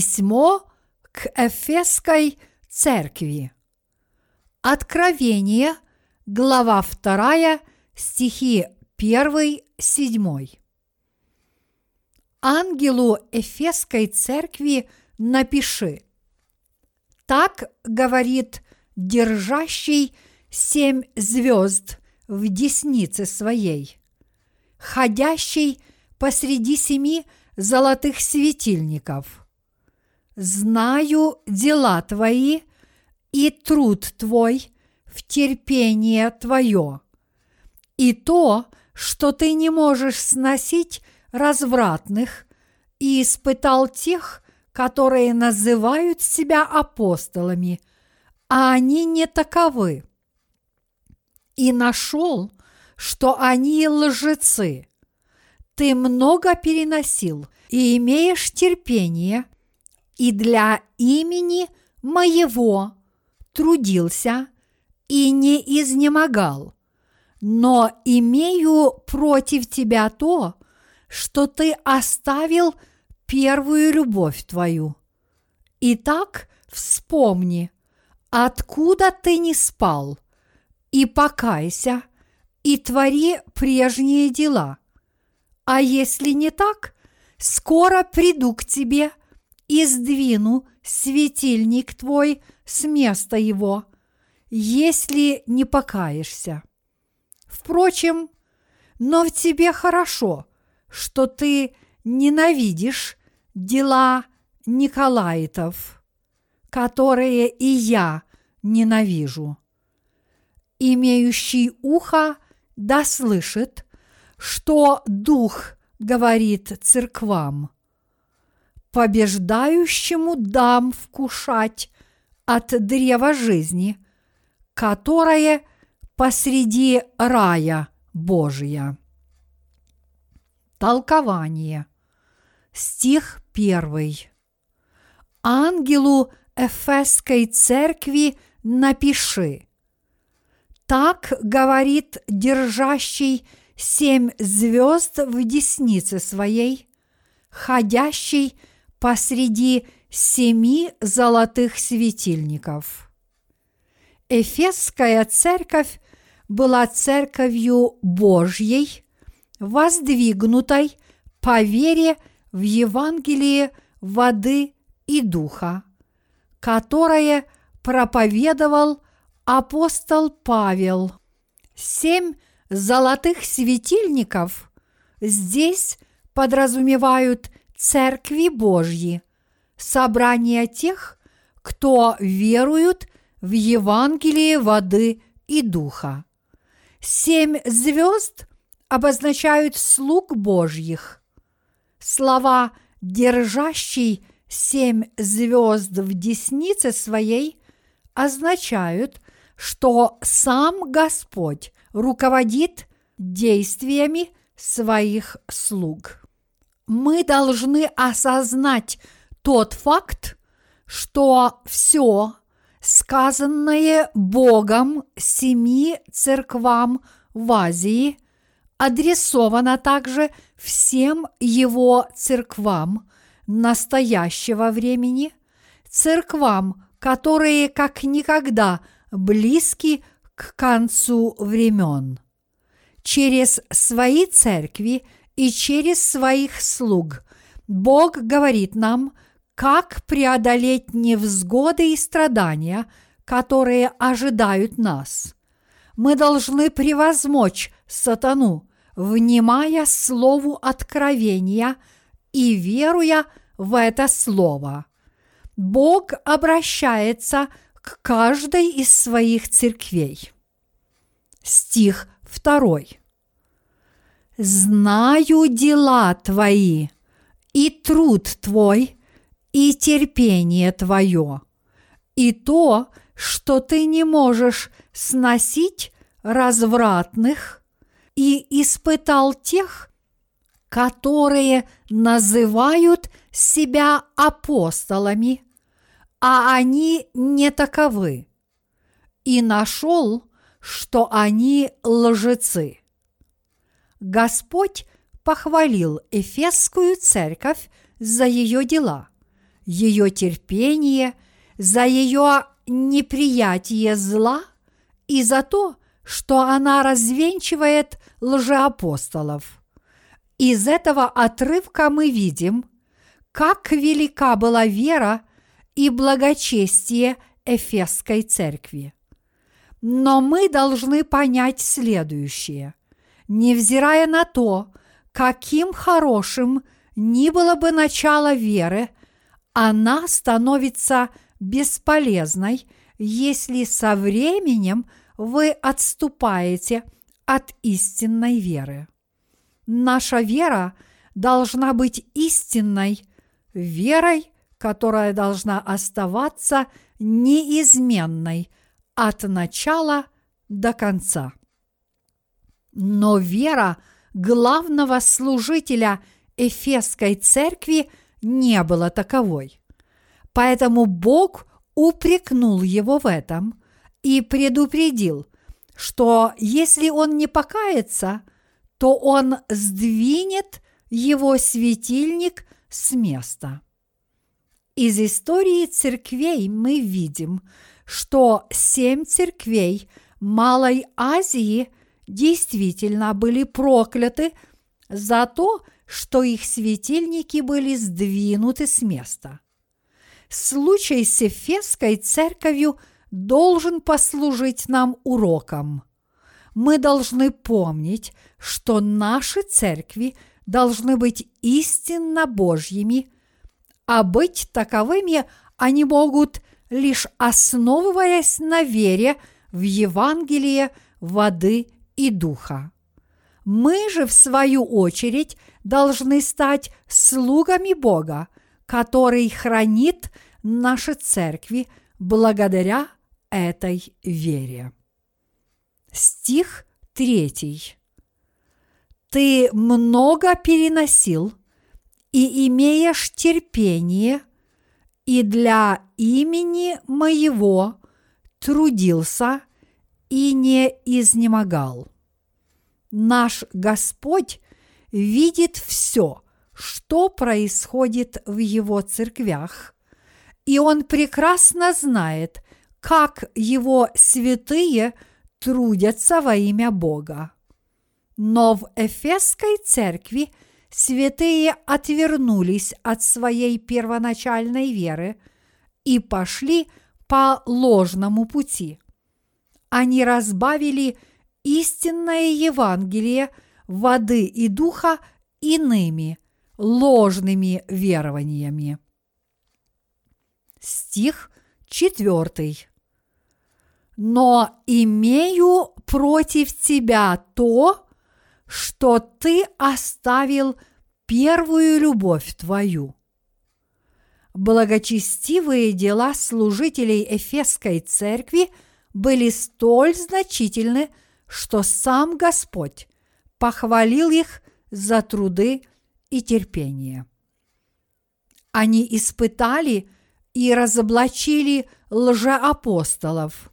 Письмо к Эфесской церкви. Откровение, глава 2, стихи 1-7. Ангелу Эфесской церкви напиши. Так говорит держащий семь звезд в деснице своей, ходящий посреди семи золотых светильников. Знаю дела твои и труд твой в терпение твое, и то, что ты не можешь сносить развратных, и испытал тех, которые называют себя апостолами, а они не таковы. И нашел, что они лжецы. Ты много переносил и имеешь терпение, и для имени моего трудился и не изнемогал. Но имею против тебя то, что ты оставил первую любовь твою. Итак, вспомни, откуда ты не спал, и покайся, и твори прежние дела. А если не так, скоро приду к тебе и сдвину светильник твой с места его, если не покаешься. Впрочем, но в тебе хорошо, что ты ненавидишь дела Николаитов, которые и я ненавижу. Имеющий ухо да слышит, что Дух говорит церквам. Побеждающему дам вкушать от древа жизни, которое посреди рая Божия. Толкование. Стих первый. Ангелу Эфесской церкви напиши. Так говорит держащий семь звезд в деснице своей, ходящий посреди семи золотых светильников. Эфесская церковь была церковью Божьей, воздвигнутой по вере в Евангелие воды и духа, которое проповедовал апостол Павел. Семь золотых светильников здесь подразумевают церкви Божьи, собрание тех, кто веруют в Евангелие воды и духа. Семь звезд обозначают слуг Божьих. Слова «держащий семь звезд в деснице своей» означают, что сам Господь руководит действиями своих слуг. Мы должны осознать тот факт, что все сказанное Богом семи церквам в Азии адресовано также всем его церквам настоящего времени, церквам, которые как никогда близки к концу времен. Через свои церкви и через своих слуг Бог говорит нам, как преодолеть невзгоды и страдания, которые ожидают нас. Мы должны превозмочь сатану, внимая слову откровения и веруя в это слово. Бог обращается к каждой из своих церквей. Стих второй. «Знаю дела твои, и труд твой, и терпение твое, и то, что ты не можешь сносить развратных, и испытал тех, которые называют себя апостолами – а они не таковы. И нашел, что они лжецы. Господь похвалил Эфесскую церковь за ее дела, ее терпение, за ее неприятие зла и за то, что она развенчивает лжеапостолов. Из этого отрывка мы видим, как велика была вера и благочестие Эфесской церкви. Но мы должны понять следующее. Невзирая на то, каким хорошим ни было бы начало веры, она становится бесполезной, если со временем вы отступаете от истинной веры. Наша вера должна быть истинной верой, которая должна оставаться неизменной от начала до конца. Но вера главного служителя Эфесской церкви не была таковой. Поэтому Бог упрекнул его в этом и предупредил, что если он не покается, то он сдвинет его светильник с места. Из истории церквей мы видим, что семь церквей Малой Азии действительно были прокляты за то, что их светильники были сдвинуты с места. Случай с Эфесской церковью должен послужить нам уроком. Мы должны помнить, что наши церкви должны быть истинно Божьими, а быть таковыми они могут лишь основываясь на вере в Евангелие воды и духа. Мы же, в свою очередь, должны стать слугами Бога, который хранит наши церкви благодаря этой вере. Стих третий. Ты много переносил и имеешь терпение, и для имени моего трудился и не изнемогал. Наш Господь видит все, что происходит в Его церквях, и Он прекрасно знает, как Его святые трудятся во имя Бога. Но в Эфесской церкви святые отвернулись от своей первоначальной веры и пошли по ложному пути. Они разбавили – истинное Евангелие воды и духа иными, ложными верованиями. Стих четвертый. Но имею против тебя то, что ты оставил первую любовь твою. Благочестивые дела служителей Эфесской церкви были столь значительны, что сам Господь похвалил их за труды и терпение. Они испытали и разоблачили лжеапостолов.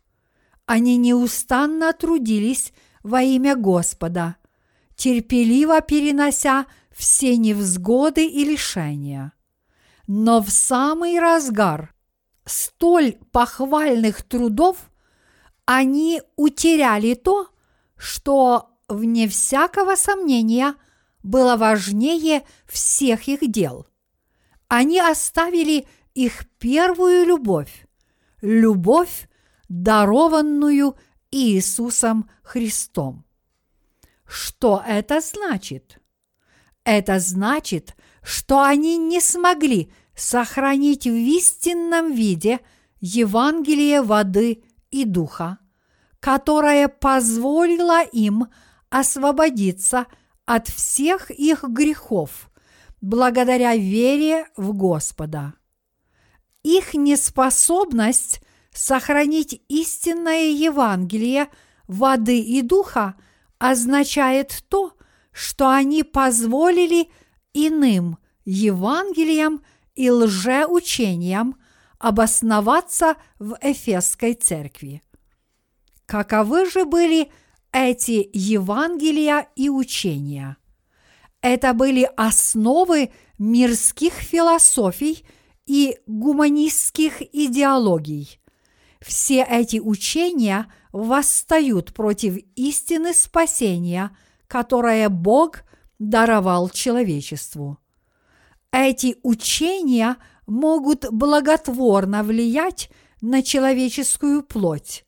Они неустанно трудились во имя Господа, терпеливо перенося все невзгоды и лишения. Но в самый разгар столь похвальных трудов они утеряли то, что, вне всякого сомнения, было важнее всех их дел. Они оставили их первую любовь, любовь, дарованную Иисусом Христом. Что это значит? Это значит, что они не смогли сохранить в истинном виде Евангелие воды и духа, которая позволила им освободиться от всех их грехов благодаря вере в Господа. Их неспособность сохранить истинное Евангелие воды и духа означает то, что они позволили иным Евангелиям и лжеучениям обосноваться в Эфесской церкви. Каковы же были эти Евангелия и учения? Это были основы мирских философий и гуманистских идеологий. Все эти учения восстают против истины спасения, которое Бог даровал человечеству. Эти учения могут благотворно влиять на человеческую плоть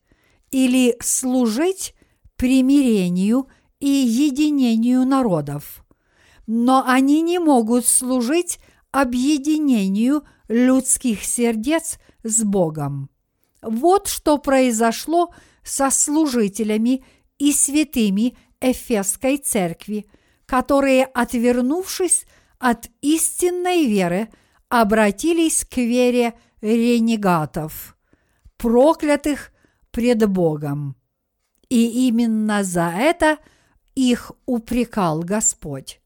или служить примирению и единению народов. Но они не могут служить объединению людских сердец с Богом. Вот что произошло со служителями и святыми Эфесской церкви, которые, отвернувшись от истинной веры, обратились к вере ренегатов, проклятых пред Богом. И именно за это их упрекал Господь.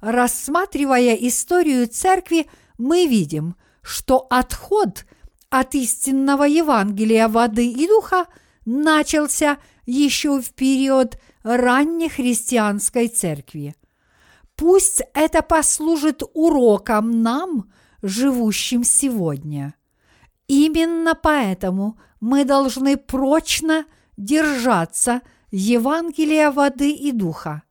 Рассматривая историю церкви, мы видим, что отход от истинного Евангелия воды и духа начался еще в период ранней христианской церкви. Пусть это послужит уроком нам, живущим сегодня. Именно поэтому мы должны прочно держаться Евангелия воды и духа,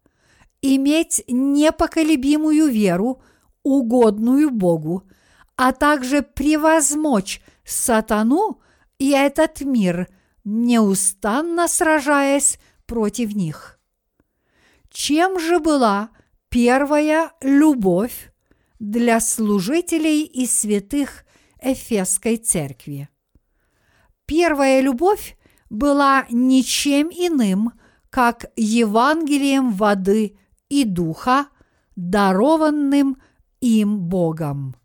иметь непоколебимую веру, угодную Богу, а также превозмочь сатану и этот мир, неустанно сражаясь против них. Чем же была первая любовь для служителей и святых Эфесской церкви? Первая любовь была ничем иным, как Евангелием воды и духа, дарованным им Богом.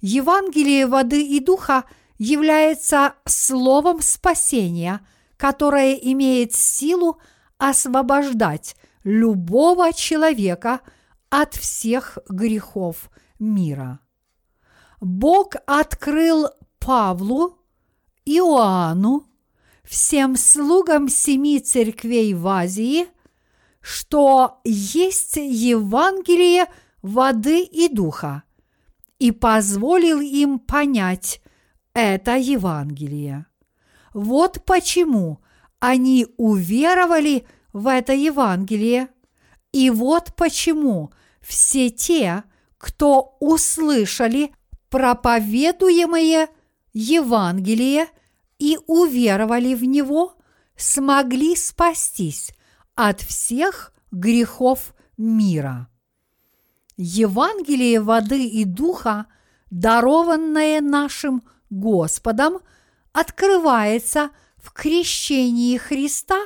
Евангелие воды и духа является словом спасения, которое имеет силу освобождать любого человека от всех грехов мира. Бог открыл Павлу, Иоанну, всем слугам семи церквей в Азии, что есть Евангелие воды и духа, и позволил им понять это Евангелие. Вот почему они уверовали в это Евангелие, и вот почему все те, кто услышали проповедуемое Евангелие и уверовали в него, смогли спастись от всех грехов мира. Евангелие воды и духа, дарованное нашим Господом, открывается в крещении Христа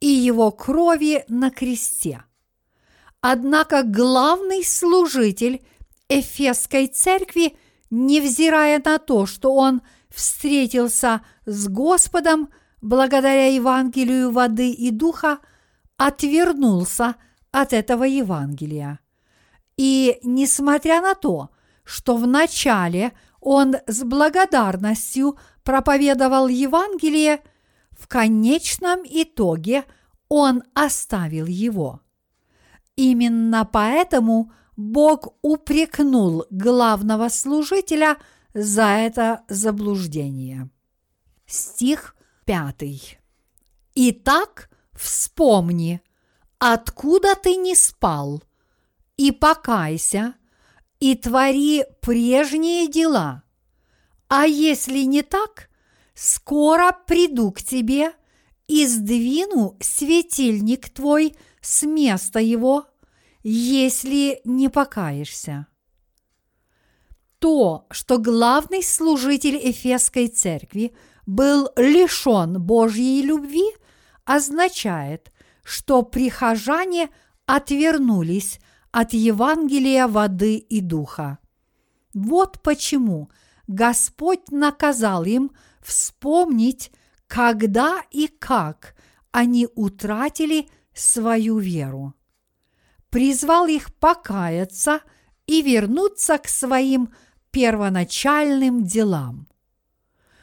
и его крови на кресте. Однако главный служитель Эфесской церкви, невзирая на то, что он встретился с Господом благодаря Евангелию воды и духа, отвернулся от этого Евангелия. И несмотря на то, что вначале он с благодарностью проповедовал Евангелие, в конечном итоге он оставил его. Именно поэтому Бог упрекнул главного служителя за это заблуждение. Стих пятый. Итак, вспомни, откуда ты не спал, и покайся, и твори прежние дела. А если не так, скоро приду к тебе и сдвину светильник твой с места его, если не покаешься. То, что главный служитель Эфесской церкви был лишен Божьей любви, означает, что прихожане отвернулись от Евангелия воды и духа. Вот почему Господь наказал им вспомнить, когда и как они утратили свою веру. Призвал их покаяться и вернуться к своим первоначальным делам.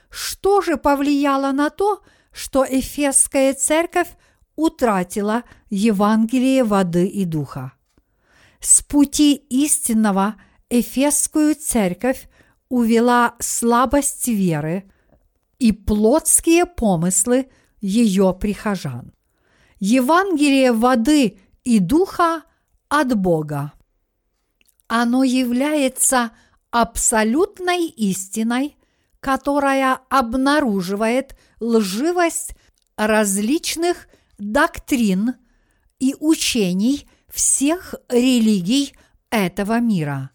Что же повлияло на то, что Эфесская церковь утратила Евангелие воды и духа? С пути истинного Эфесскую церковь увела слабость веры и плотские помыслы ее прихожан. Евангелие воды и духа от Бога. Оно является абсолютной истиной, которая обнаруживает лживость различных доктрин и учений всех религий этого мира.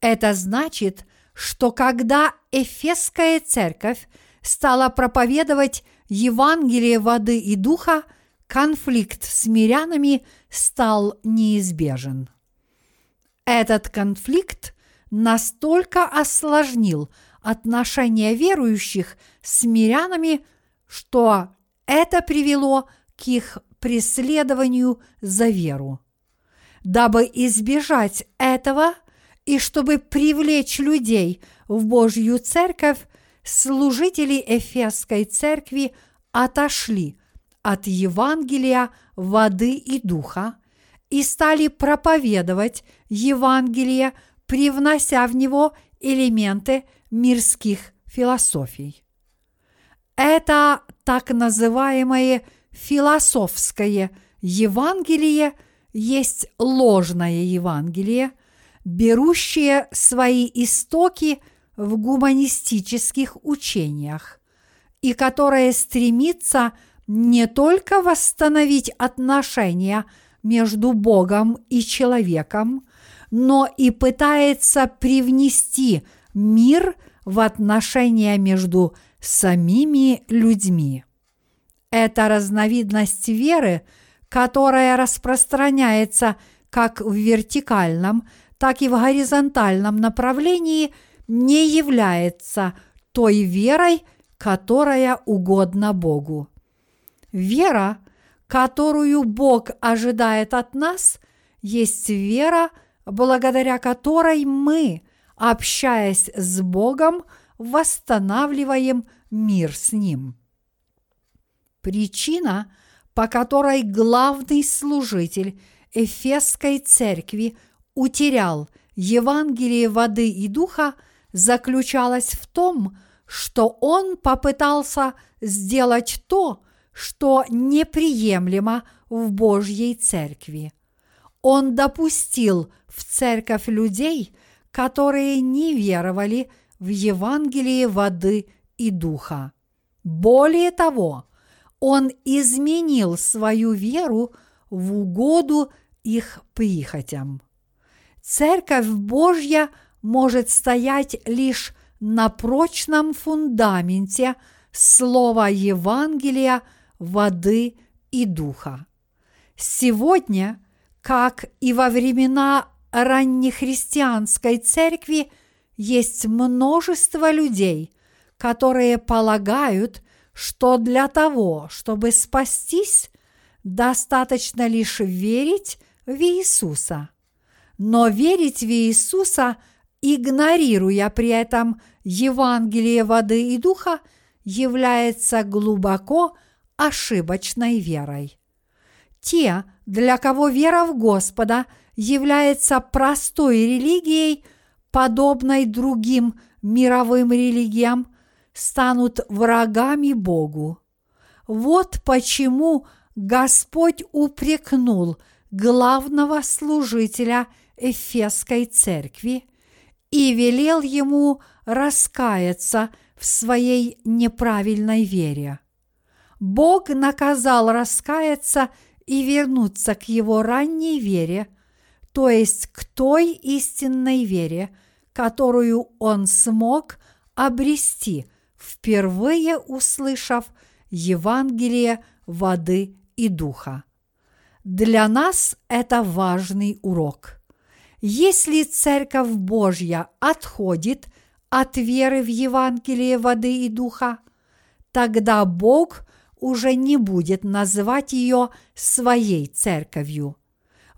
Это значит, что когда Эфесская церковь стала проповедовать Евангелие воды и духа, конфликт с мирянами стал неизбежен. Этот конфликт настолько осложнил отношения верующих с мирянами, что это привело к их преследованию за веру. Дабы избежать этого и чтобы привлечь людей в Божью церковь, служители Эфесской церкви отошли от Евангелия воды и духа и стали проповедовать Евангелие, привнося в него элементы мирских философий. Это так называемое философское Евангелие есть ложное Евангелие, берущее свои истоки в гуманистических учениях и которое стремится не только восстановить отношения между Богом и человеком, но и пытается привнести мир в отношения между самими людьми. Это разновидность веры, которая распространяется как в вертикальном, так и в горизонтальном направлении, не является той верой, которая угодна Богу. Вера, которую Бог ожидает от нас, есть вера, благодаря которой мы, общаясь с Богом, восстанавливаем мир с Ним. Причина, по которой главный служитель Эфесской церкви утерял Евангелие воды и духа, заключалась в том, что он попытался сделать то, что неприемлемо в Божьей церкви. Он допустил в церковь людей, которые не веровали в Евангелие воды и духа. Более того, он изменил свою веру в угоду их прихотям. Церковь Божья может стоять лишь на прочном фундаменте слова Евангелия, воды и духа. Сегодня, как и во времена раннехристианской церкви, есть множество людей, которые полагают, что для того, чтобы спастись, достаточно лишь верить в Иисуса. Но верить в Иисуса, игнорируя при этом Евангелие воды и духа, является глубоко ошибочной верой. Те, для кого вера в Господа является простой религией, подобной другим мировым религиям, станут врагами Богу. Вот почему Господь упрекнул главного служителя Эфесской церкви и велел ему раскаяться в своей неправильной вере. Бог наказал раскаяться и вернуться к его ранней вере, то есть к той истинной вере, которую он смог обрести, впервые услышав Евангелие воды и духа. Для нас это важный урок. Если Церковь Божья отходит от веры в Евангелие воды и духа, тогда Бог уже не будет называть ее своей церковью.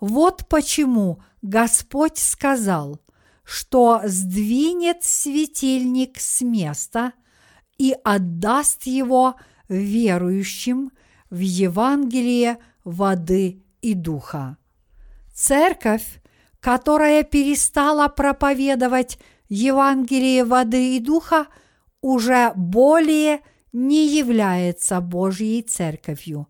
Вот почему Господь сказал – что сдвинет светильник с места и отдаст его верующим в Евангелие воды и духа. Церковь, которая перестала проповедовать Евангелие воды и духа уже более не является Божьей церковью.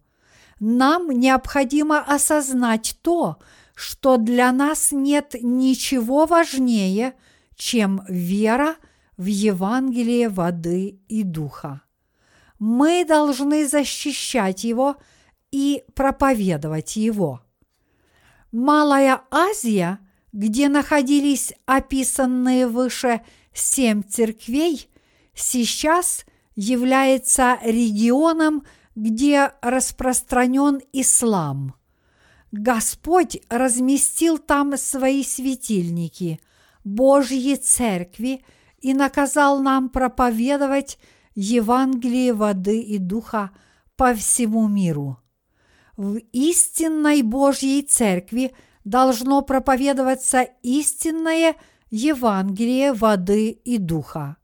Нам необходимо осознать то, что для нас нет ничего важнее, чем вера в Евангелие воды и духа. Мы должны защищать его и проповедовать его. Малая Азия, где находились описанные выше семь церквей, сейчас является регионом, где распространен ислам. Господь разместил там свои светильники, Божьи церкви и наказал нам проповедовать Евангелие воды и духа по всему миру. В истинной Божьей церкви должно проповедоваться истинное Евангелие воды и духа.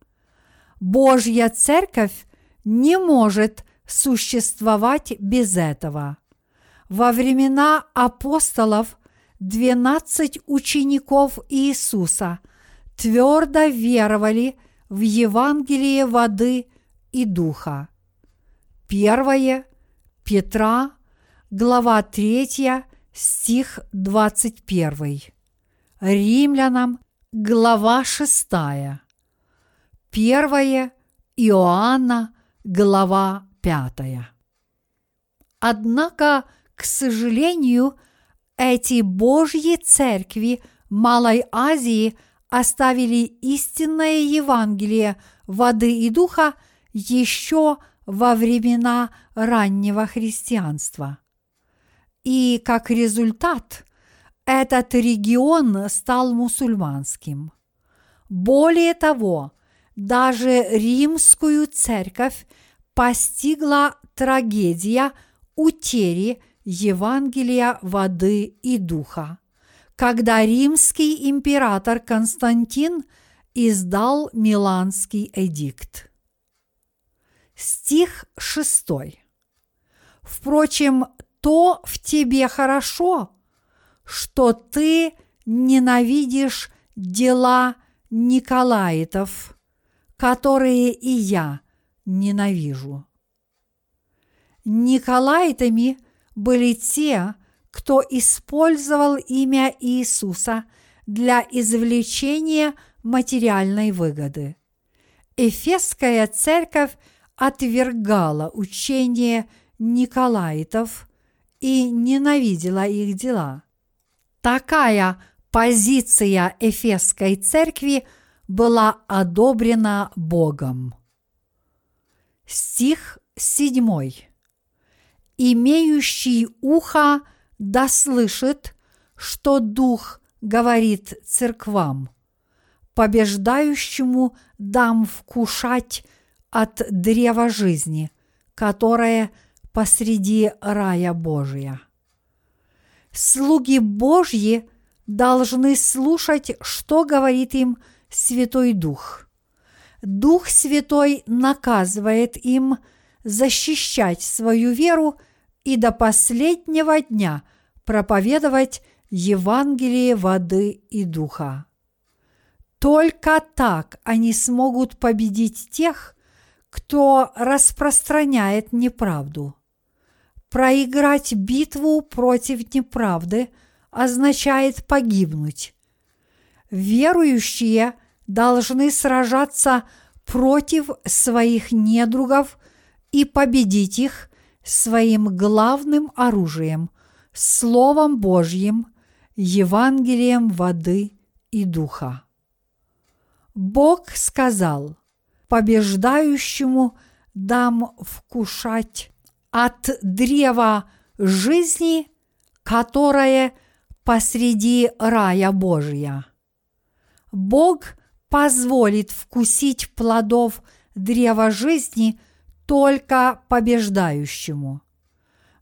Божья церковь не может существовать без этого. Во времена апостолов 12 учеников Иисуса твердо веровали в Евангелие воды и духа. Первое Петра, глава 3, стих 21. Римлянам, глава 6. Первое Иоанна, глава 5. Однако, к сожалению, эти Божьи церкви Малой Азии оставили истинное Евангелие воды и духа еще во времена раннего христианства. И как результат этот регион стал мусульманским. Более того, даже римскую церковь постигла трагедия утери Евангелия воды и духа, когда римский император Константин издал Миланский эдикт. Стих 6. Впрочем, то в тебе хорошо, что ты ненавидишь дела Николаитов, которые и я ненавижу. Николаитами были те, кто использовал имя Иисуса для извлечения материальной выгоды. Эфесская церковь отвергала учение Николаитов и ненавидела их дела. Такая позиция Эфесской церкви была одобрена Богом. Стих 7. «Имеющий ухо да слышит, что Дух говорит церквам. Побеждающему дам вкушать от древа жизни, которое посреди рая Божия. Слуги Божьи должны слушать, что говорит им Святой Дух. Дух Святой наказывает им защищать свою веру и до последнего дня проповедовать Евангелие воды и духа. Только так они смогут победить тех, кто распространяет неправду. Проиграть битву против неправды означает погибнуть. Верующие должны сражаться против своих недругов и победить их своим главным оружием – Словом Божьим, Евангелием воды и духа. Бог сказал, побеждающему дам вкушать от древа жизни, которое посреди рая Божия. Бог позволит вкусить плодов древа жизни только побеждающему.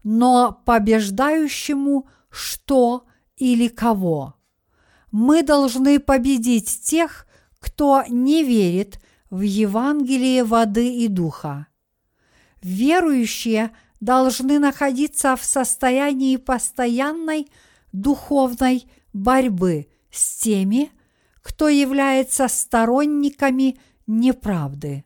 Но побеждающему что или кого? Мы должны победить тех, кто не верит в Евангелие воды и духа. Верующие должны находиться в состоянии постоянной духовной борьбы с теми, кто является сторонниками неправды,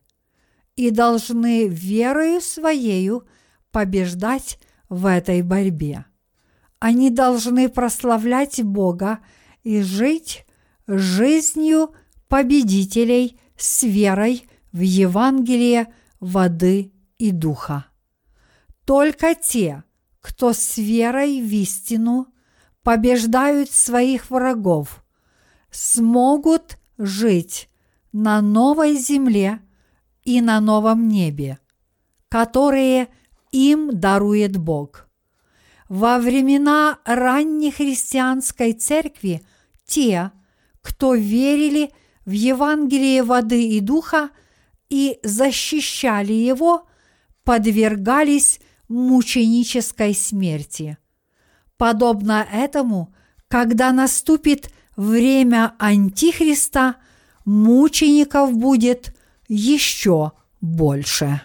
и должны верою своею побеждать в этой борьбе. Они должны прославлять Бога и жить жизнью победителей с верой в Евангелие воды и духа. Только те, кто с верой в истину побеждают своих врагов, смогут жить на новой земле и на новом небе, которые им дарует Бог. Во времена ранней христианской церкви те, кто верили в Евангелие воды и духа и защищали его, подвергались мученической смерти. Подобно этому, когда наступит время Антихриста, мучеников будет еще больше.